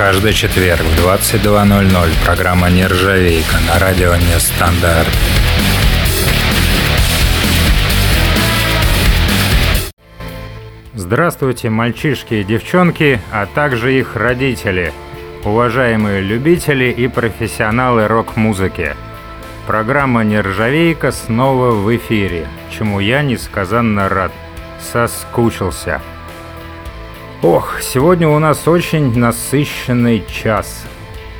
Каждый четверг в 22.00 программа «Нержавейка» на радио «Нестандарт». Здравствуйте, мальчишки и девчонки, а также их родители, уважаемые любители и профессионалы рок-музыки. Программа «Нержавейка» снова в эфире, чему я несказанно рад. Соскучился. Ох, сегодня у нас очень насыщенный час.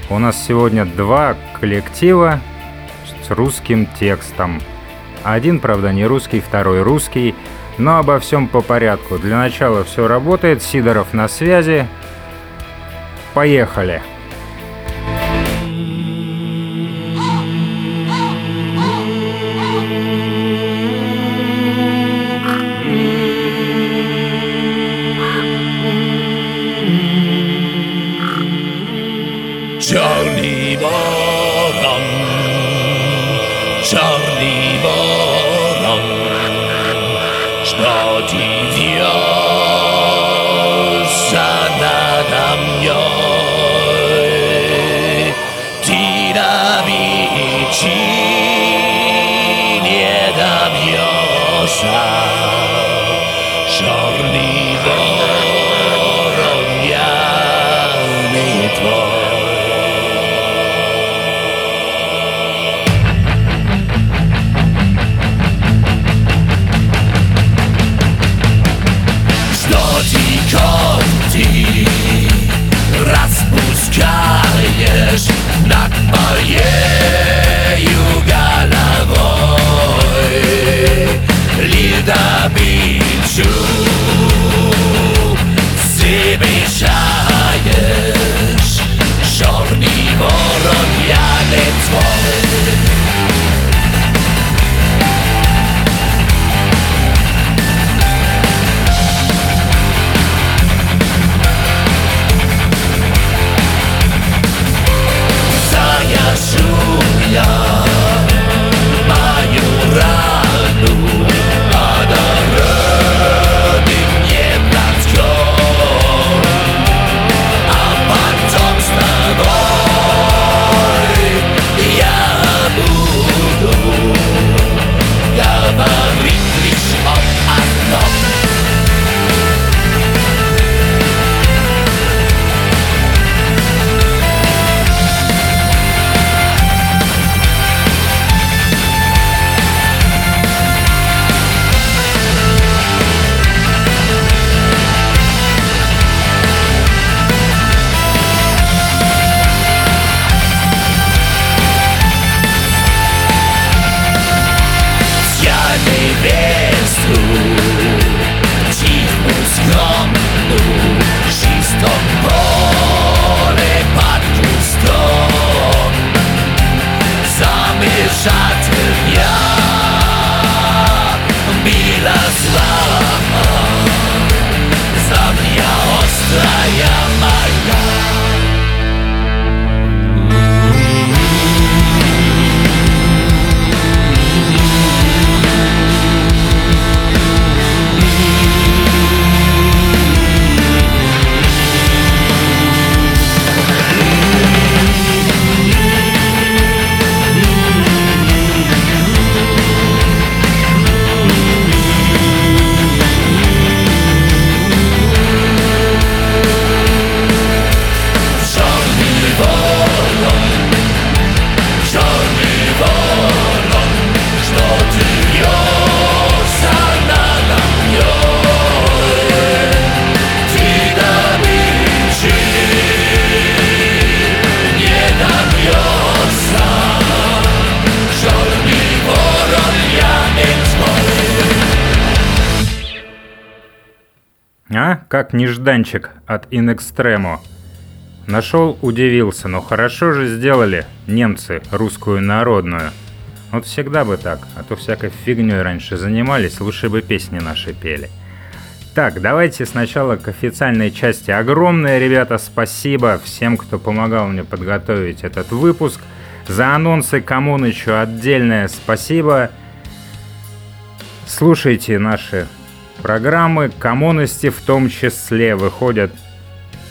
У нас сегодня два коллектива с русским текстом. Один, правда, не русский, второй русский – но обо всем по порядку. Для начала все работает, Сидоров на связи. Поехали! Charlie Как нежданчик от Инэкстремо. Нашел, удивился, но хорошо же сделали немцы русскую народную. Вот всегда бы так, а то всякой фигней раньше занимались, лучше бы песни наши пели. Так, давайте сначала к официальной части. Огромное, ребята, спасибо всем, кто помогал мне подготовить этот выпуск. За анонсы Коммунычу отдельное спасибо. Слушайте наши программы, коммунности в том числе, выходят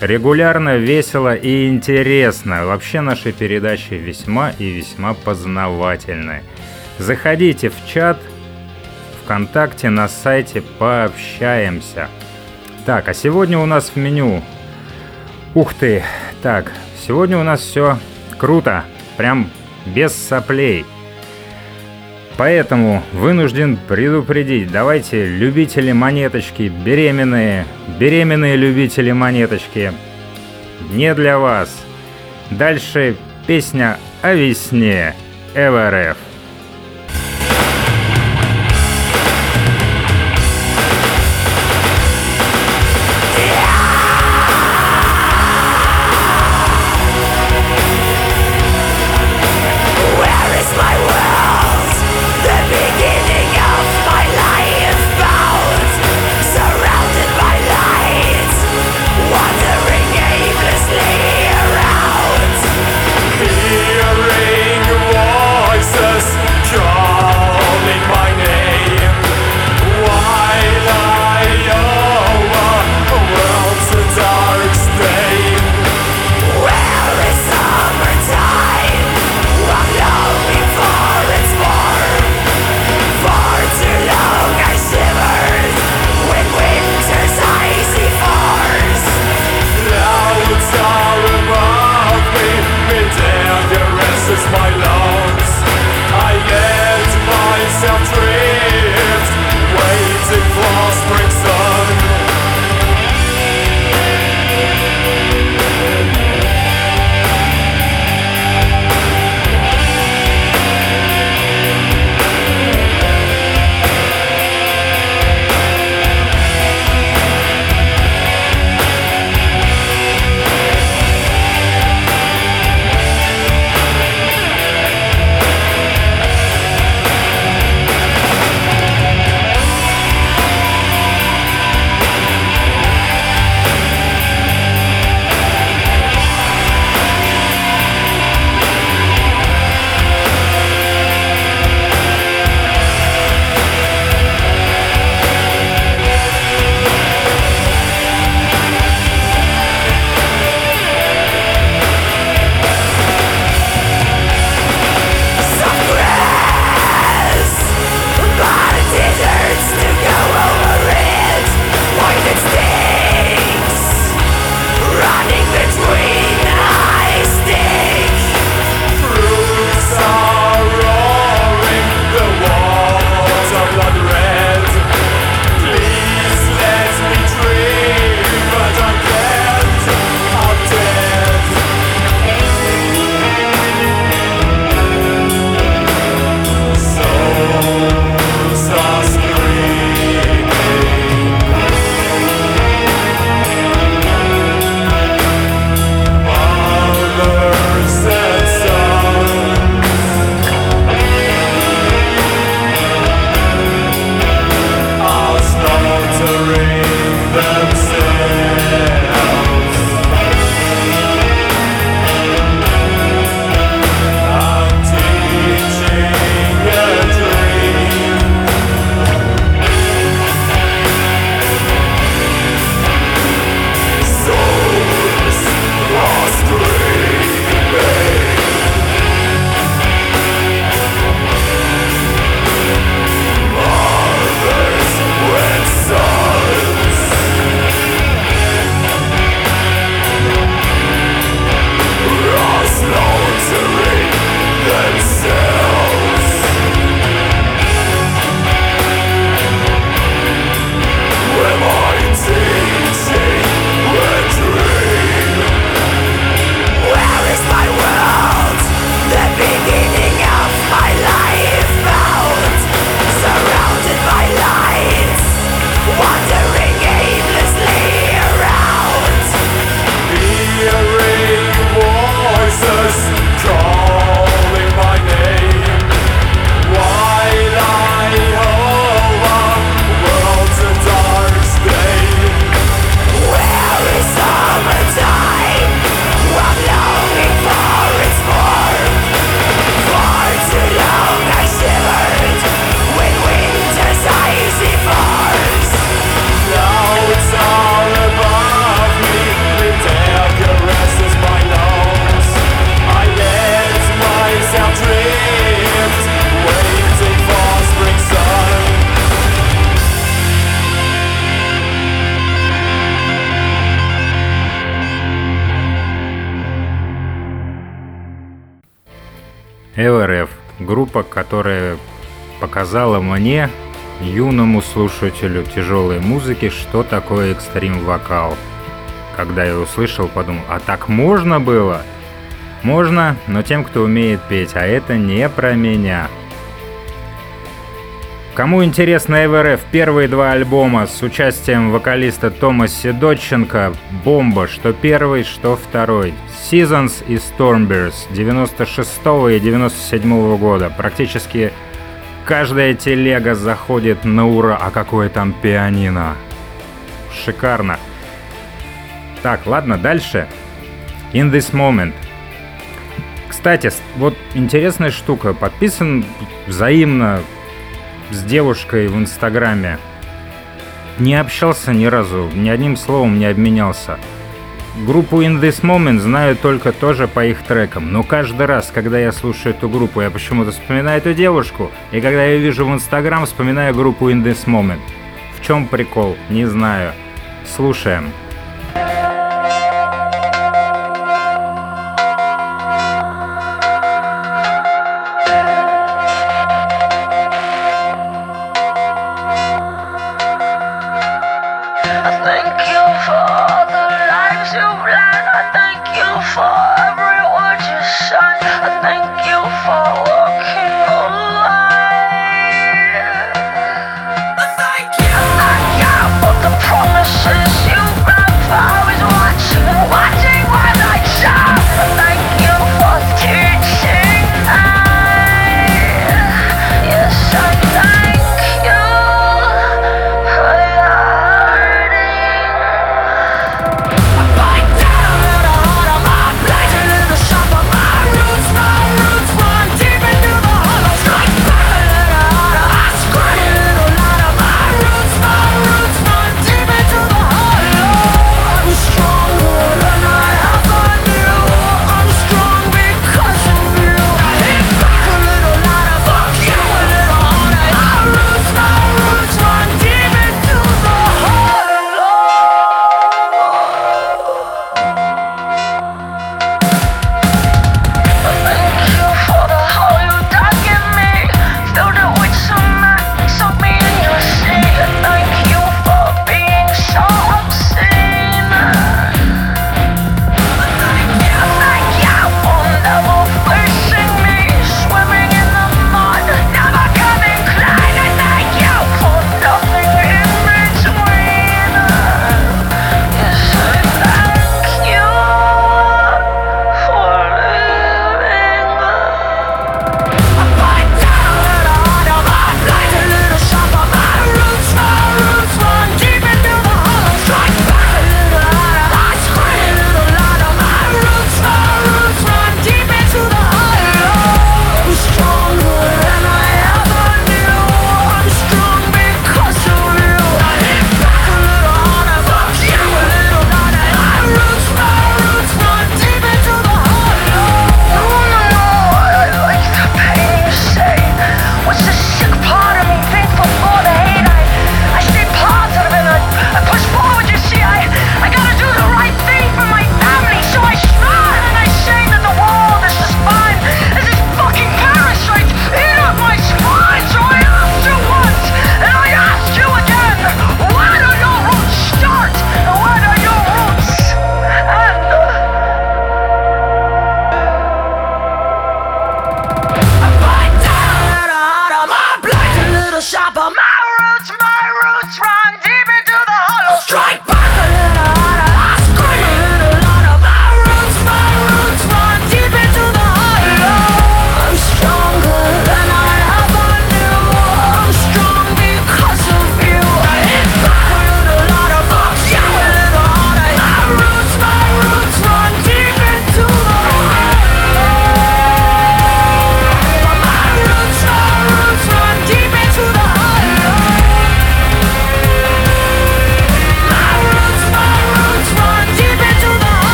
Регулярно, весело и интересно. Вообще наши передачи весьма и весьма познавательны. Заходите в чат ВКонтакте на сайте пообщаемся. Так, а сегодня у нас в меню... Ух ты! Так, сегодня у нас все круто. Прям без соплей. Поэтому вынужден предупредить, давайте, любители монеточки, беременные, беременные любители монеточки, не для вас. Дальше песня о весне, ЭВРФ. Группа, которая показала мне, юному слушателю тяжелой музыки, что такое экстрим-вокал. Когда я услышал, подумал, а так можно было? Можно, но тем, кто умеет петь, а это не про меня. Кому интересно ЭВРФ, первые два альбома с участием вокалиста Тома Седоченко «Бомба», что первый, что второй. Seasons и Stormbears 96 и 97 года. Практически каждая телега заходит на ура, а какое там пианино. Шикарно. Так, ладно, дальше. In This Moment. Кстати, вот интересная штука. Подписан взаимно с девушкой в Инстаграме. Не общался ни разу, ни одним словом не обменялся. Группу In This Moment знаю только тоже по их трекам, но каждый раз, когда я слушаю эту группу, я почему-то вспоминаю эту девушку, и когда я ее вижу в Инстаграм, вспоминаю группу In This Moment. В чем прикол? Не знаю. Слушаем.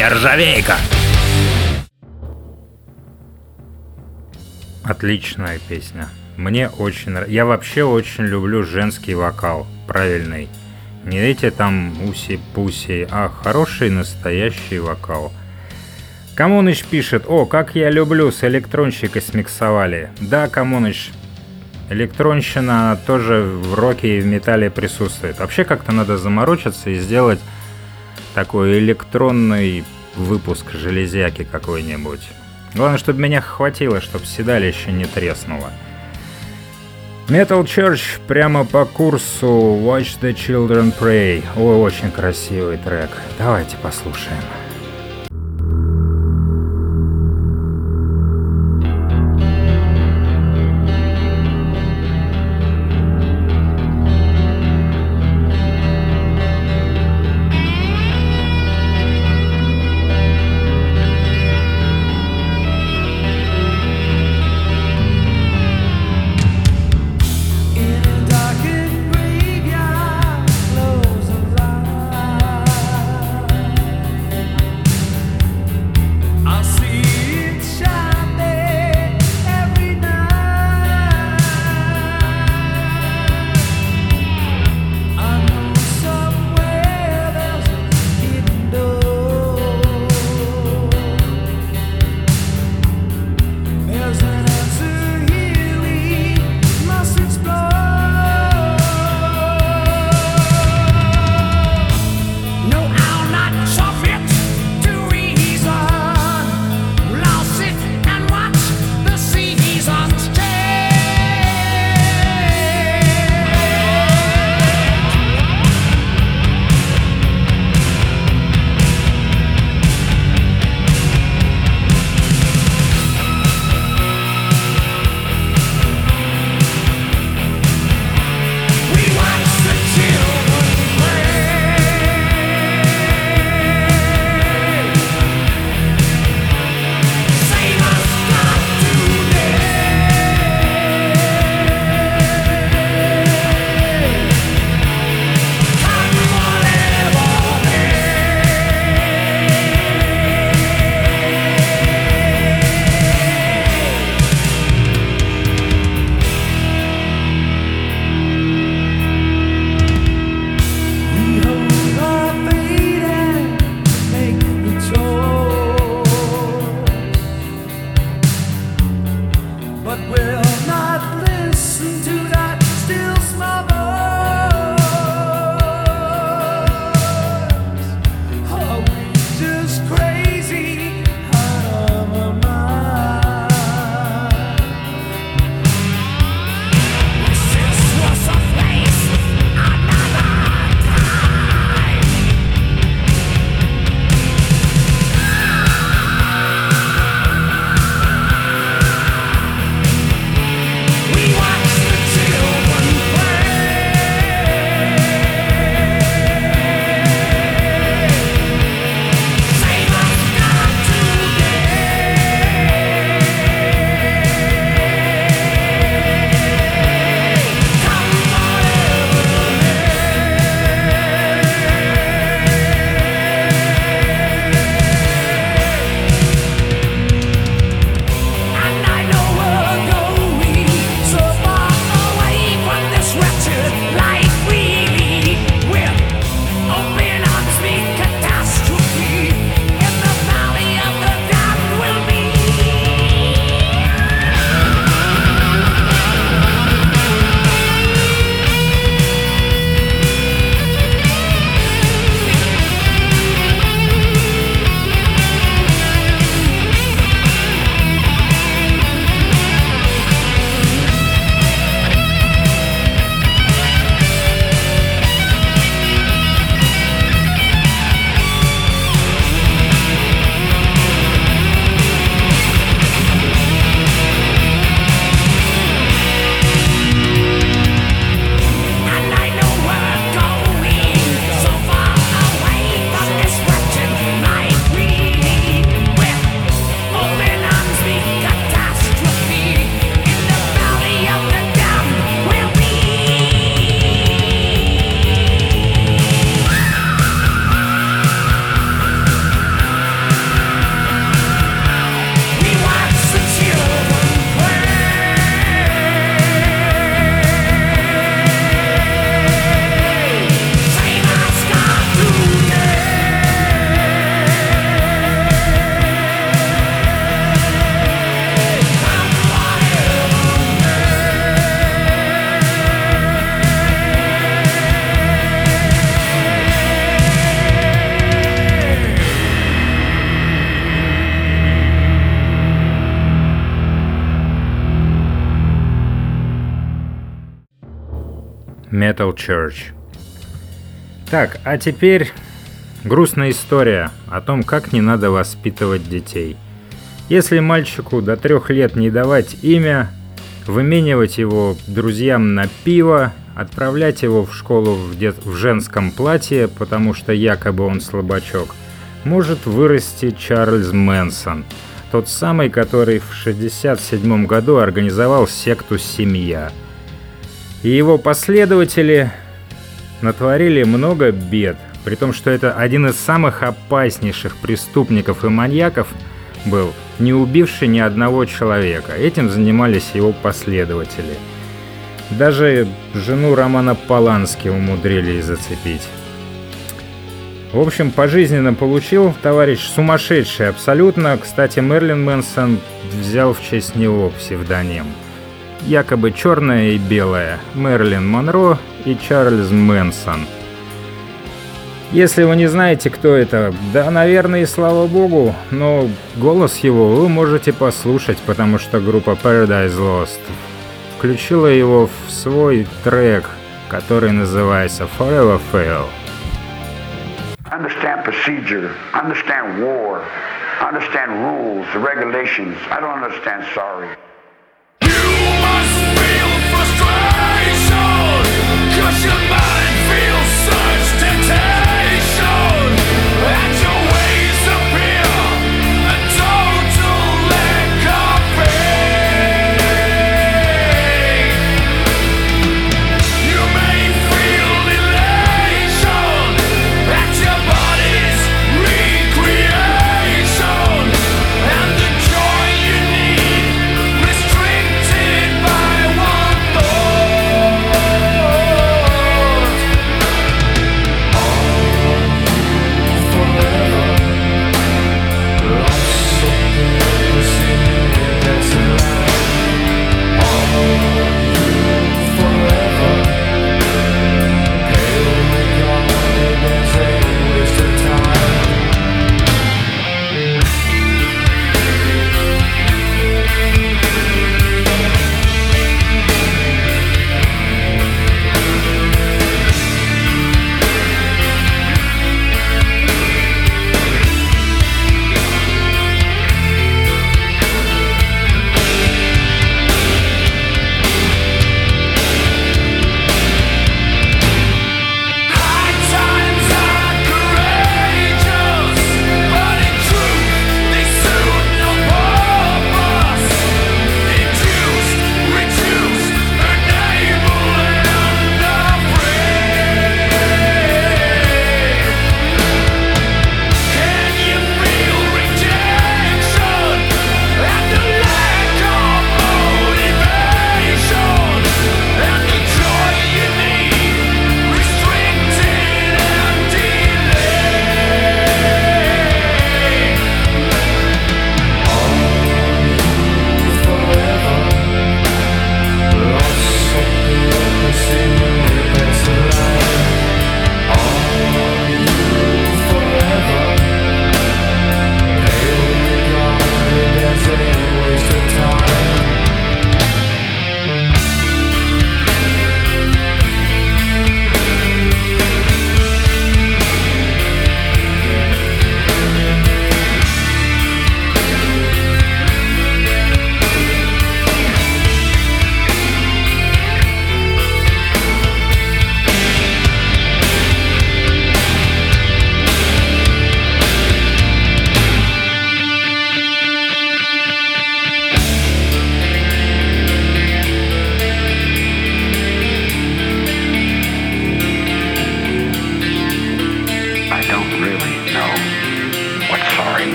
Нержавейка! Отличная песня. Мне очень. Я вообще очень люблю женский вокал. Правильный. Не эти там уси-пуси, а хороший настоящий вокал. Камоныч пишет, о, как я люблю, с электронщикой смиксовали. Да, Камоныч, электронщина тоже в роке и в металле присутствует. Вообще как-то надо заморочиться и сделать такой электронный выпуск железяки какой-нибудь. Главное, чтобы меня хватило, чтобы седалище не треснуло. Metal Church прямо по курсу Watch the Children Pray. Ой, очень красивый трек. Давайте послушаем. Metal Church. Так, а теперь грустная история о том, как не надо воспитывать детей. Если мальчику до трех лет не давать имя, выменивать его друзьям на пиво, отправлять его в школу в, дет- в женском платье, потому что якобы он слабачок, может вырасти Чарльз Мэнсон, тот самый, который в 67 году организовал секту «Семья». И его последователи натворили много бед, при том, что это один из самых опаснейших преступников и маньяков был, не убивший ни одного человека. Этим занимались его последователи. Даже жену Романа Полански умудрились зацепить. В общем, пожизненно получил товарищ сумасшедший абсолютно. Кстати, Мерлин Мэнсон взял в честь него псевдоним. Якобы черное и белое. Мерлин Монро и Чарльз Мэнсон. Если вы не знаете, кто это, да, наверное, и слава богу, но голос его вы можете послушать, потому что группа Paradise Lost включила его в свой трек, который называется Forever Fail. understand procedure, understand war, understand rules, regulations. I don't understand sorry. You're shooting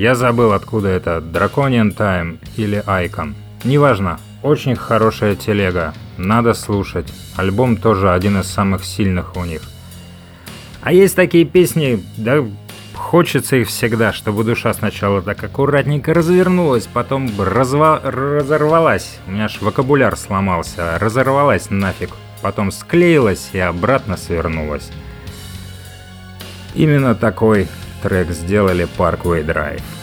я забыл, откуда это, Draconian Time или Icon. Неважно, очень хорошая телега, надо слушать. Альбом тоже один из самых сильных у них. А есть такие песни, да хочется их всегда, чтобы душа сначала так аккуратненько развернулась, потом разва- разорвалась. У меня аж вокабуляр сломался, разорвалась нафиг, потом склеилась и обратно свернулась. Именно такой трек сделали Parkway Drive.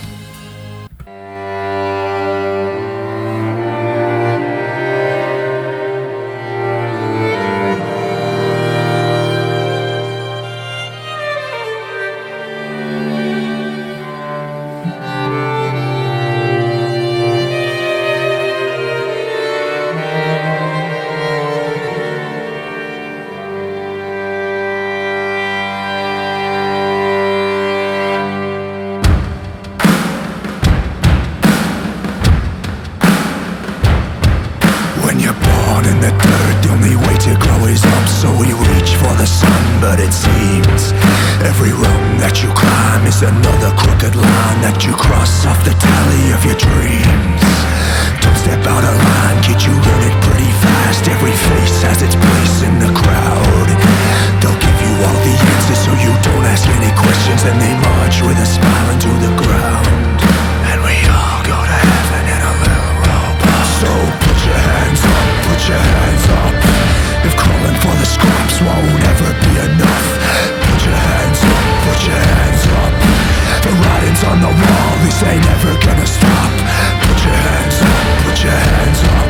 In the dirt, the only way to grow is up. So we reach for the sun, but it seems every rung that you climb is another crooked line that you cross off the tally of your dreams. Don't step out of line, kid, you learn it pretty fast. Every face has its place in the crowd. They'll give you all the answers so you don't ask any questions, and they march with a smile into the ground. And we all go to heaven in a little robot. So put your hands up, put your hands up. If calling for the scraps won't ever be enough, put your hands up, put your hands up. The writing's on the wall, this ain't ever gonna stop. Put your hands up, put your hands up.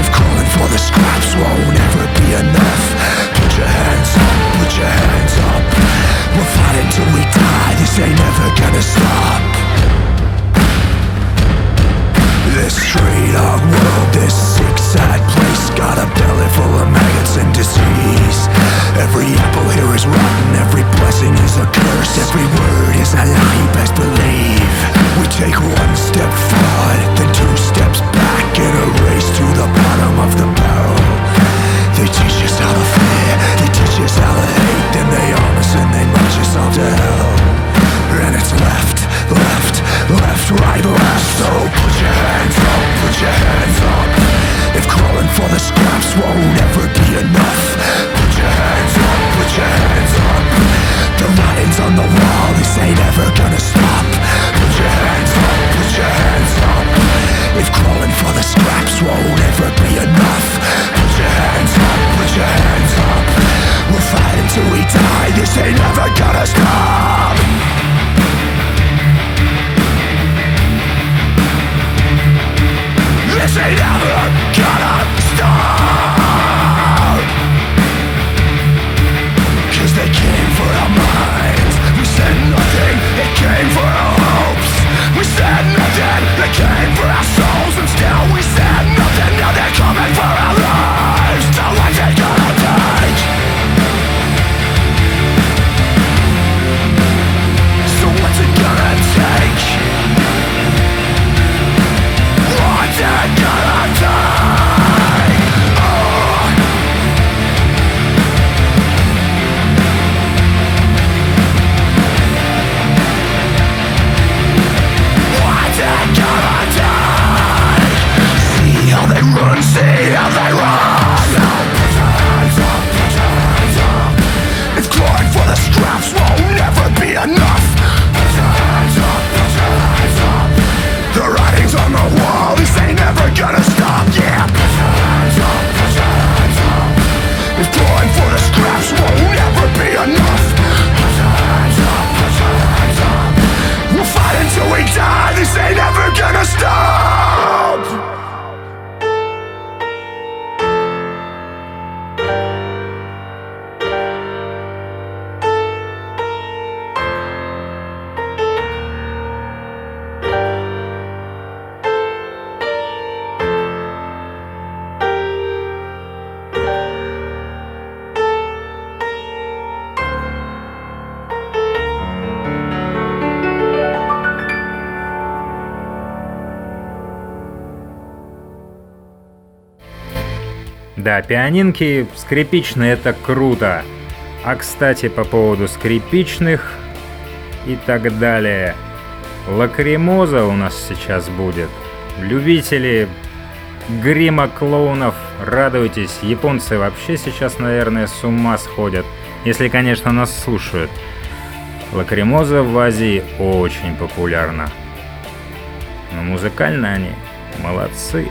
If calling for the scraps won't ever be enough, put your hands up, put your hands up. We'll fight until we die, this ain't ever gonna stop. This straight out world, this sad place. Got a belly full of maggots and disease. Every apple here is rotten, every blessing is a curse. Every word is a lie, best believe. We take one step forward, then two steps back In a race to the bottom of the barrel. They teach us how to fear, they teach us how to hate Then they arm us and they march us all to hell and it's left, left, left, right, left. So put your hands up, put your hands up. If calling for the scraps won't ever be enough Put your hands up, put your hands up. The writing's on the wall, this ain't ever gonna stop Да, пианинки скрипичные это круто. А кстати, по поводу скрипичных, и так далее. Лакримоза у нас сейчас будет. Любители грима клоунов, радуйтесь. Японцы вообще сейчас, наверное, с ума сходят. Если, конечно, нас слушают. Лакримоза в Азии очень популярна. Но музыкально они молодцы.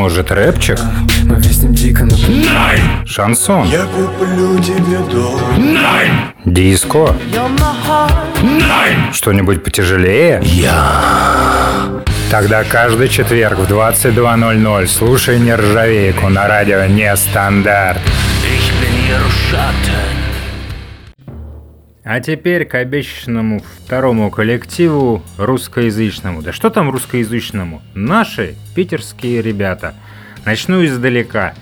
Может, рэпчик? Мы виснем дико на Шансон? Я куплю тебе дом Диско? Что-нибудь потяжелее? Я. Тогда каждый четверг в 22.00 слушай нержавейку на радио Нестандарт. А теперь к обещанному второму коллективу русскоязычному. Да что там русскоязычному? Наши питерские ребята. Начну издалека.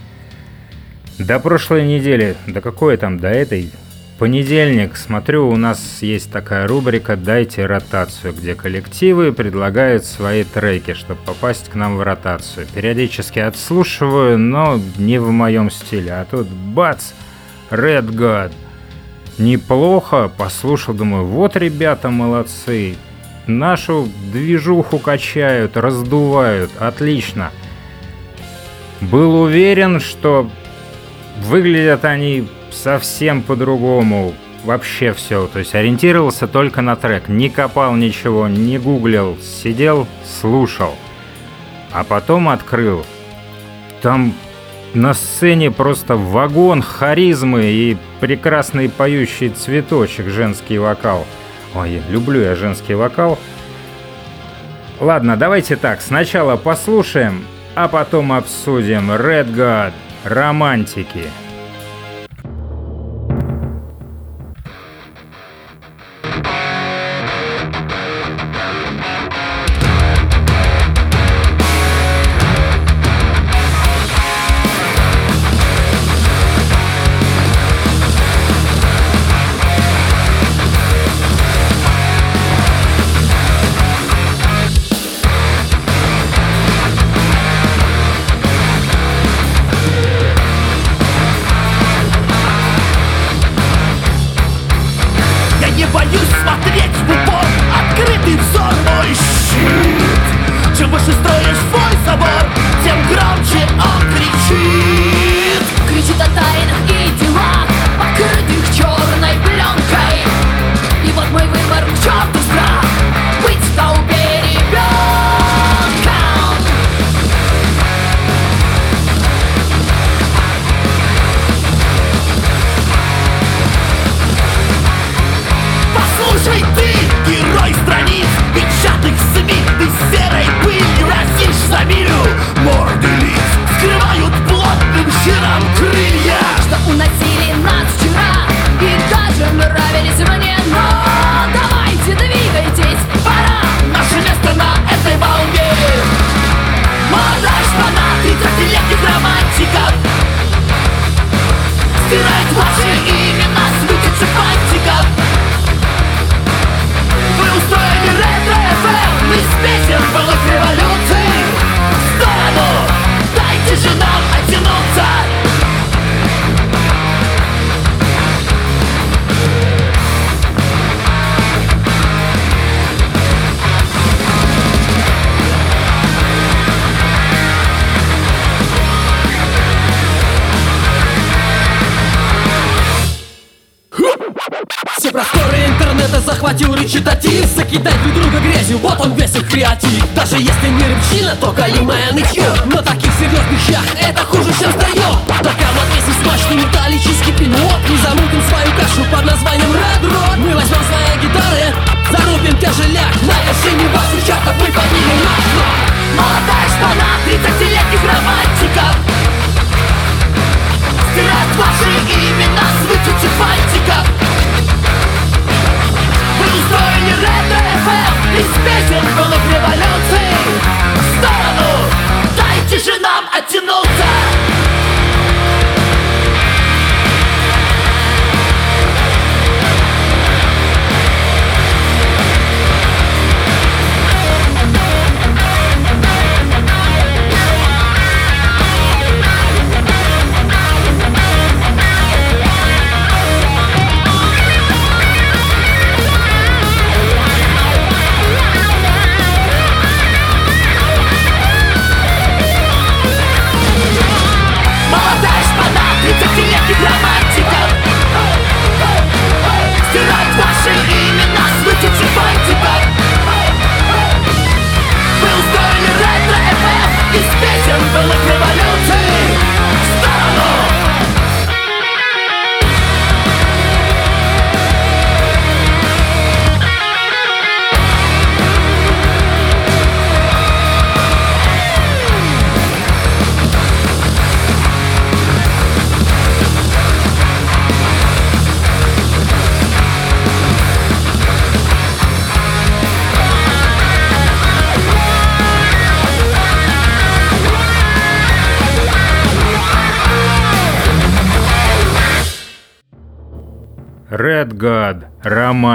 До прошлой недели, до какой там, до этой, понедельник, смотрю, у нас есть такая рубрика «Дайте ротацию», где коллективы предлагают свои треки, чтобы попасть к нам в ротацию. Периодически отслушиваю, но не в моем стиле. А тут бац, Red God. Неплохо, послушал, думаю, вот ребята молодцы. Нашу движуху качают, раздувают, отлично. Был уверен, что выглядят они совсем по-другому. Вообще все. То есть ориентировался только на трек. Не копал ничего, не гуглил. Сидел, слушал. А потом открыл. Там на сцене просто вагон харизмы и прекрасный поющий цветочек, женский вокал. Ой, люблю я женский вокал. Ладно, давайте так, сначала послушаем, а потом обсудим Red God, романтики.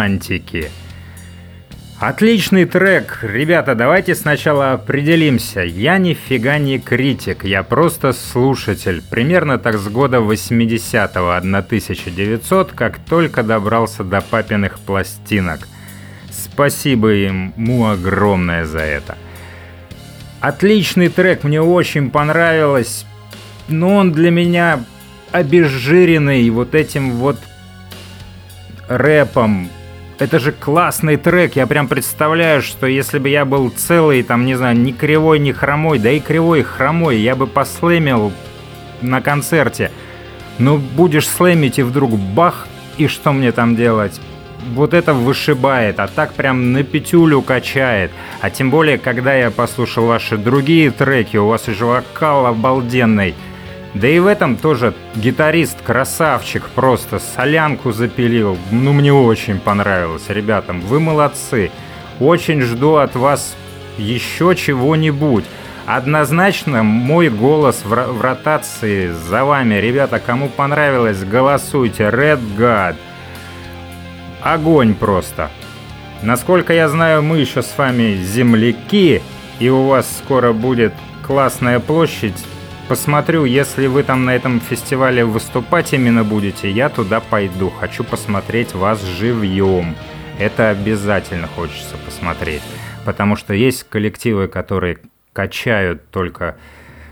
Романтики. Отличный трек. Ребята, давайте сначала определимся. Я нифига не критик, я просто слушатель. Примерно так с года 80-го, 1900, как только добрался до папиных пластинок. Спасибо ему огромное за это. Отличный трек, мне очень понравилось. Но он для меня обезжиренный вот этим вот рэпом. Это же классный трек, я прям представляю, что если бы я был целый, там, не знаю, ни кривой, ни хромой, да и кривой, и хромой, я бы послэмил на концерте. Ну, будешь слэмить и вдруг бах, и что мне там делать? Вот это вышибает, а так прям на пятюлю качает. А тем более, когда я послушал ваши другие треки, у вас уже вокал обалденный. Да и в этом тоже гитарист красавчик просто, солянку запилил. Ну, мне очень понравилось, ребятам, вы молодцы. Очень жду от вас еще чего-нибудь. Однозначно мой голос в, в ротации за вами. Ребята, кому понравилось, голосуйте. Red God. Огонь просто. Насколько я знаю, мы еще с вами земляки, и у вас скоро будет классная площадь. Посмотрю, если вы там на этом фестивале выступать именно будете, я туда пойду. Хочу посмотреть вас живьем. Это обязательно хочется посмотреть. Потому что есть коллективы, которые качают только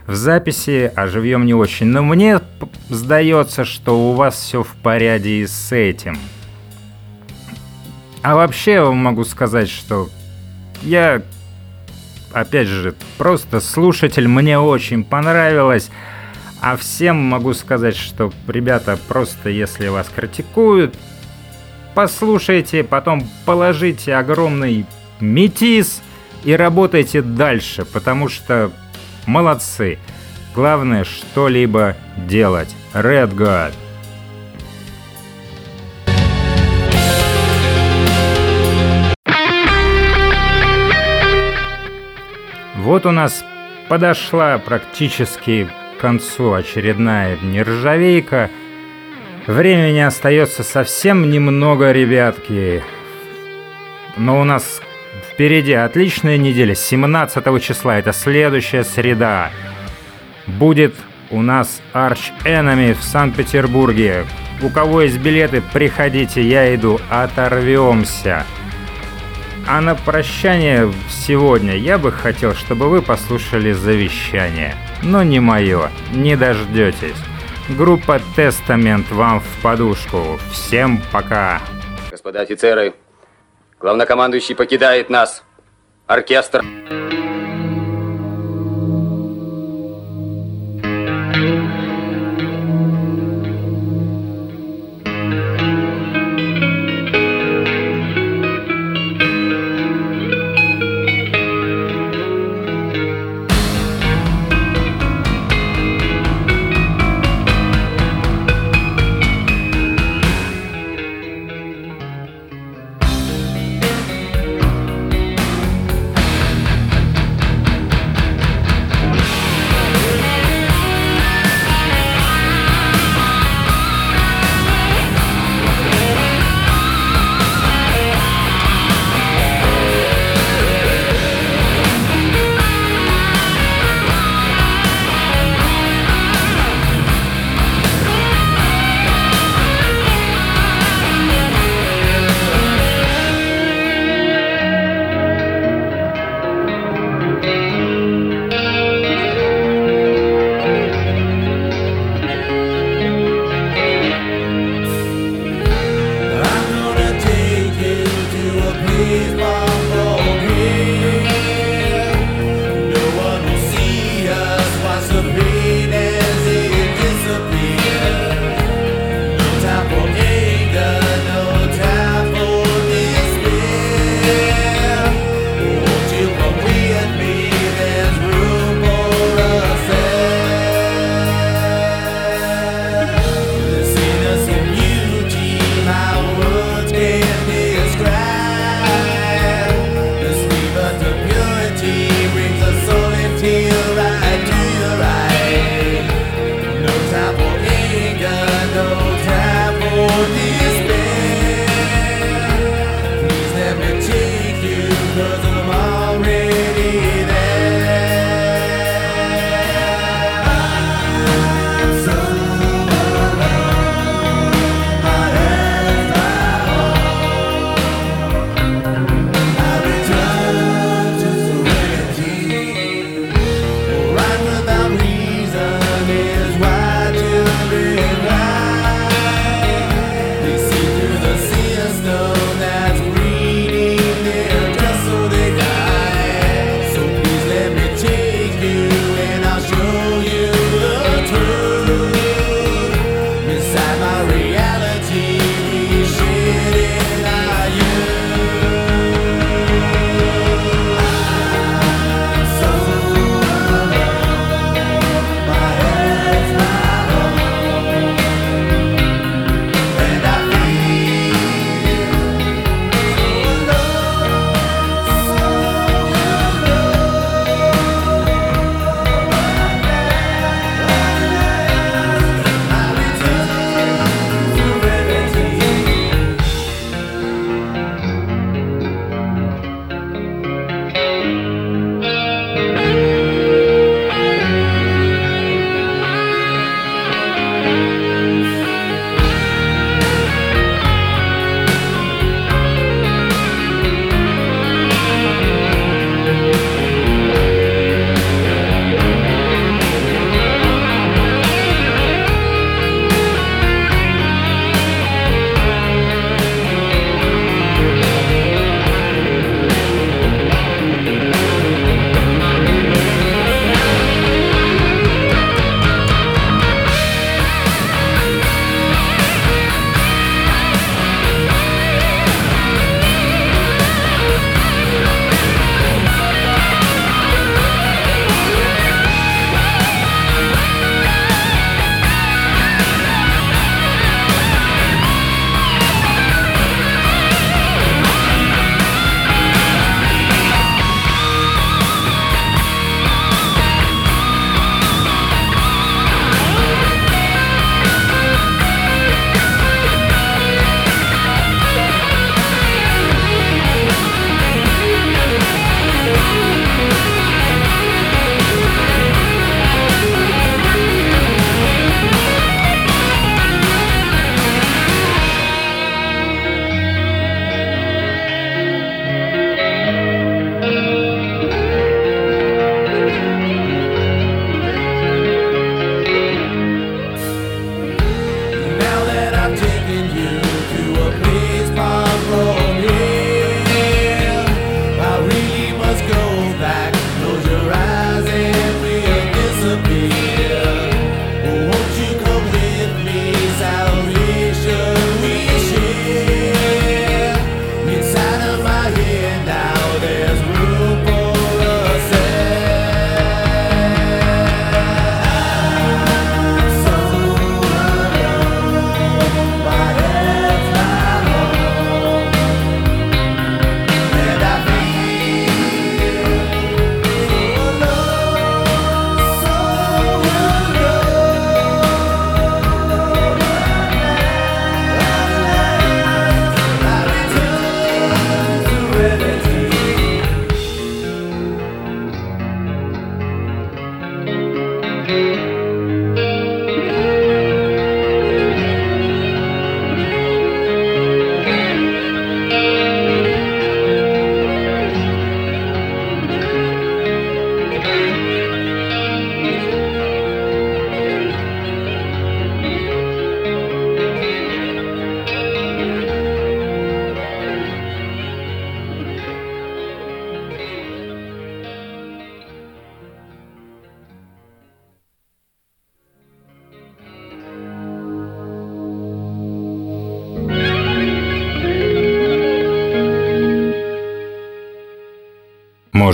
в записи, а живьем не очень. Но мне сдается, что у вас все в порядке и с этим. А вообще я вам могу сказать, что я, опять же, просто слушатель, мне очень понравилось. А всем могу сказать, что, ребята, просто если вас критикуют, послушайте, потом положите огромный метис и работайте дальше, потому что молодцы. Главное что-либо делать. Red God. Вот у нас подошла практически к концу очередная нержавейка. Времени остается совсем немного, ребятки. Но у нас впереди отличная неделя. 17 числа, это следующая среда. Будет у нас Arch Enemy в Санкт-Петербурге. У кого есть билеты, приходите, я иду, оторвемся. А на прощание сегодня я бы хотел, чтобы вы послушали завещание. Но не мое, не дождетесь. Группа Тестамент вам в подушку. Всем пока. Господа офицеры, главнокомандующий покидает нас. Оркестр.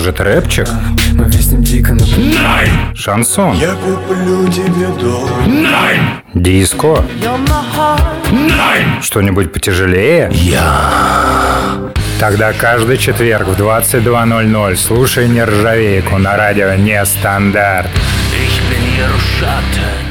Может, рэпчик? Мы виснем дико на Шансон? Я куплю тебе дом Диско? Что-нибудь потяжелее? Я. Тогда каждый четверг в 22.00 слушай нержавейку на радио Нестандарт. Ich bin Jerusalem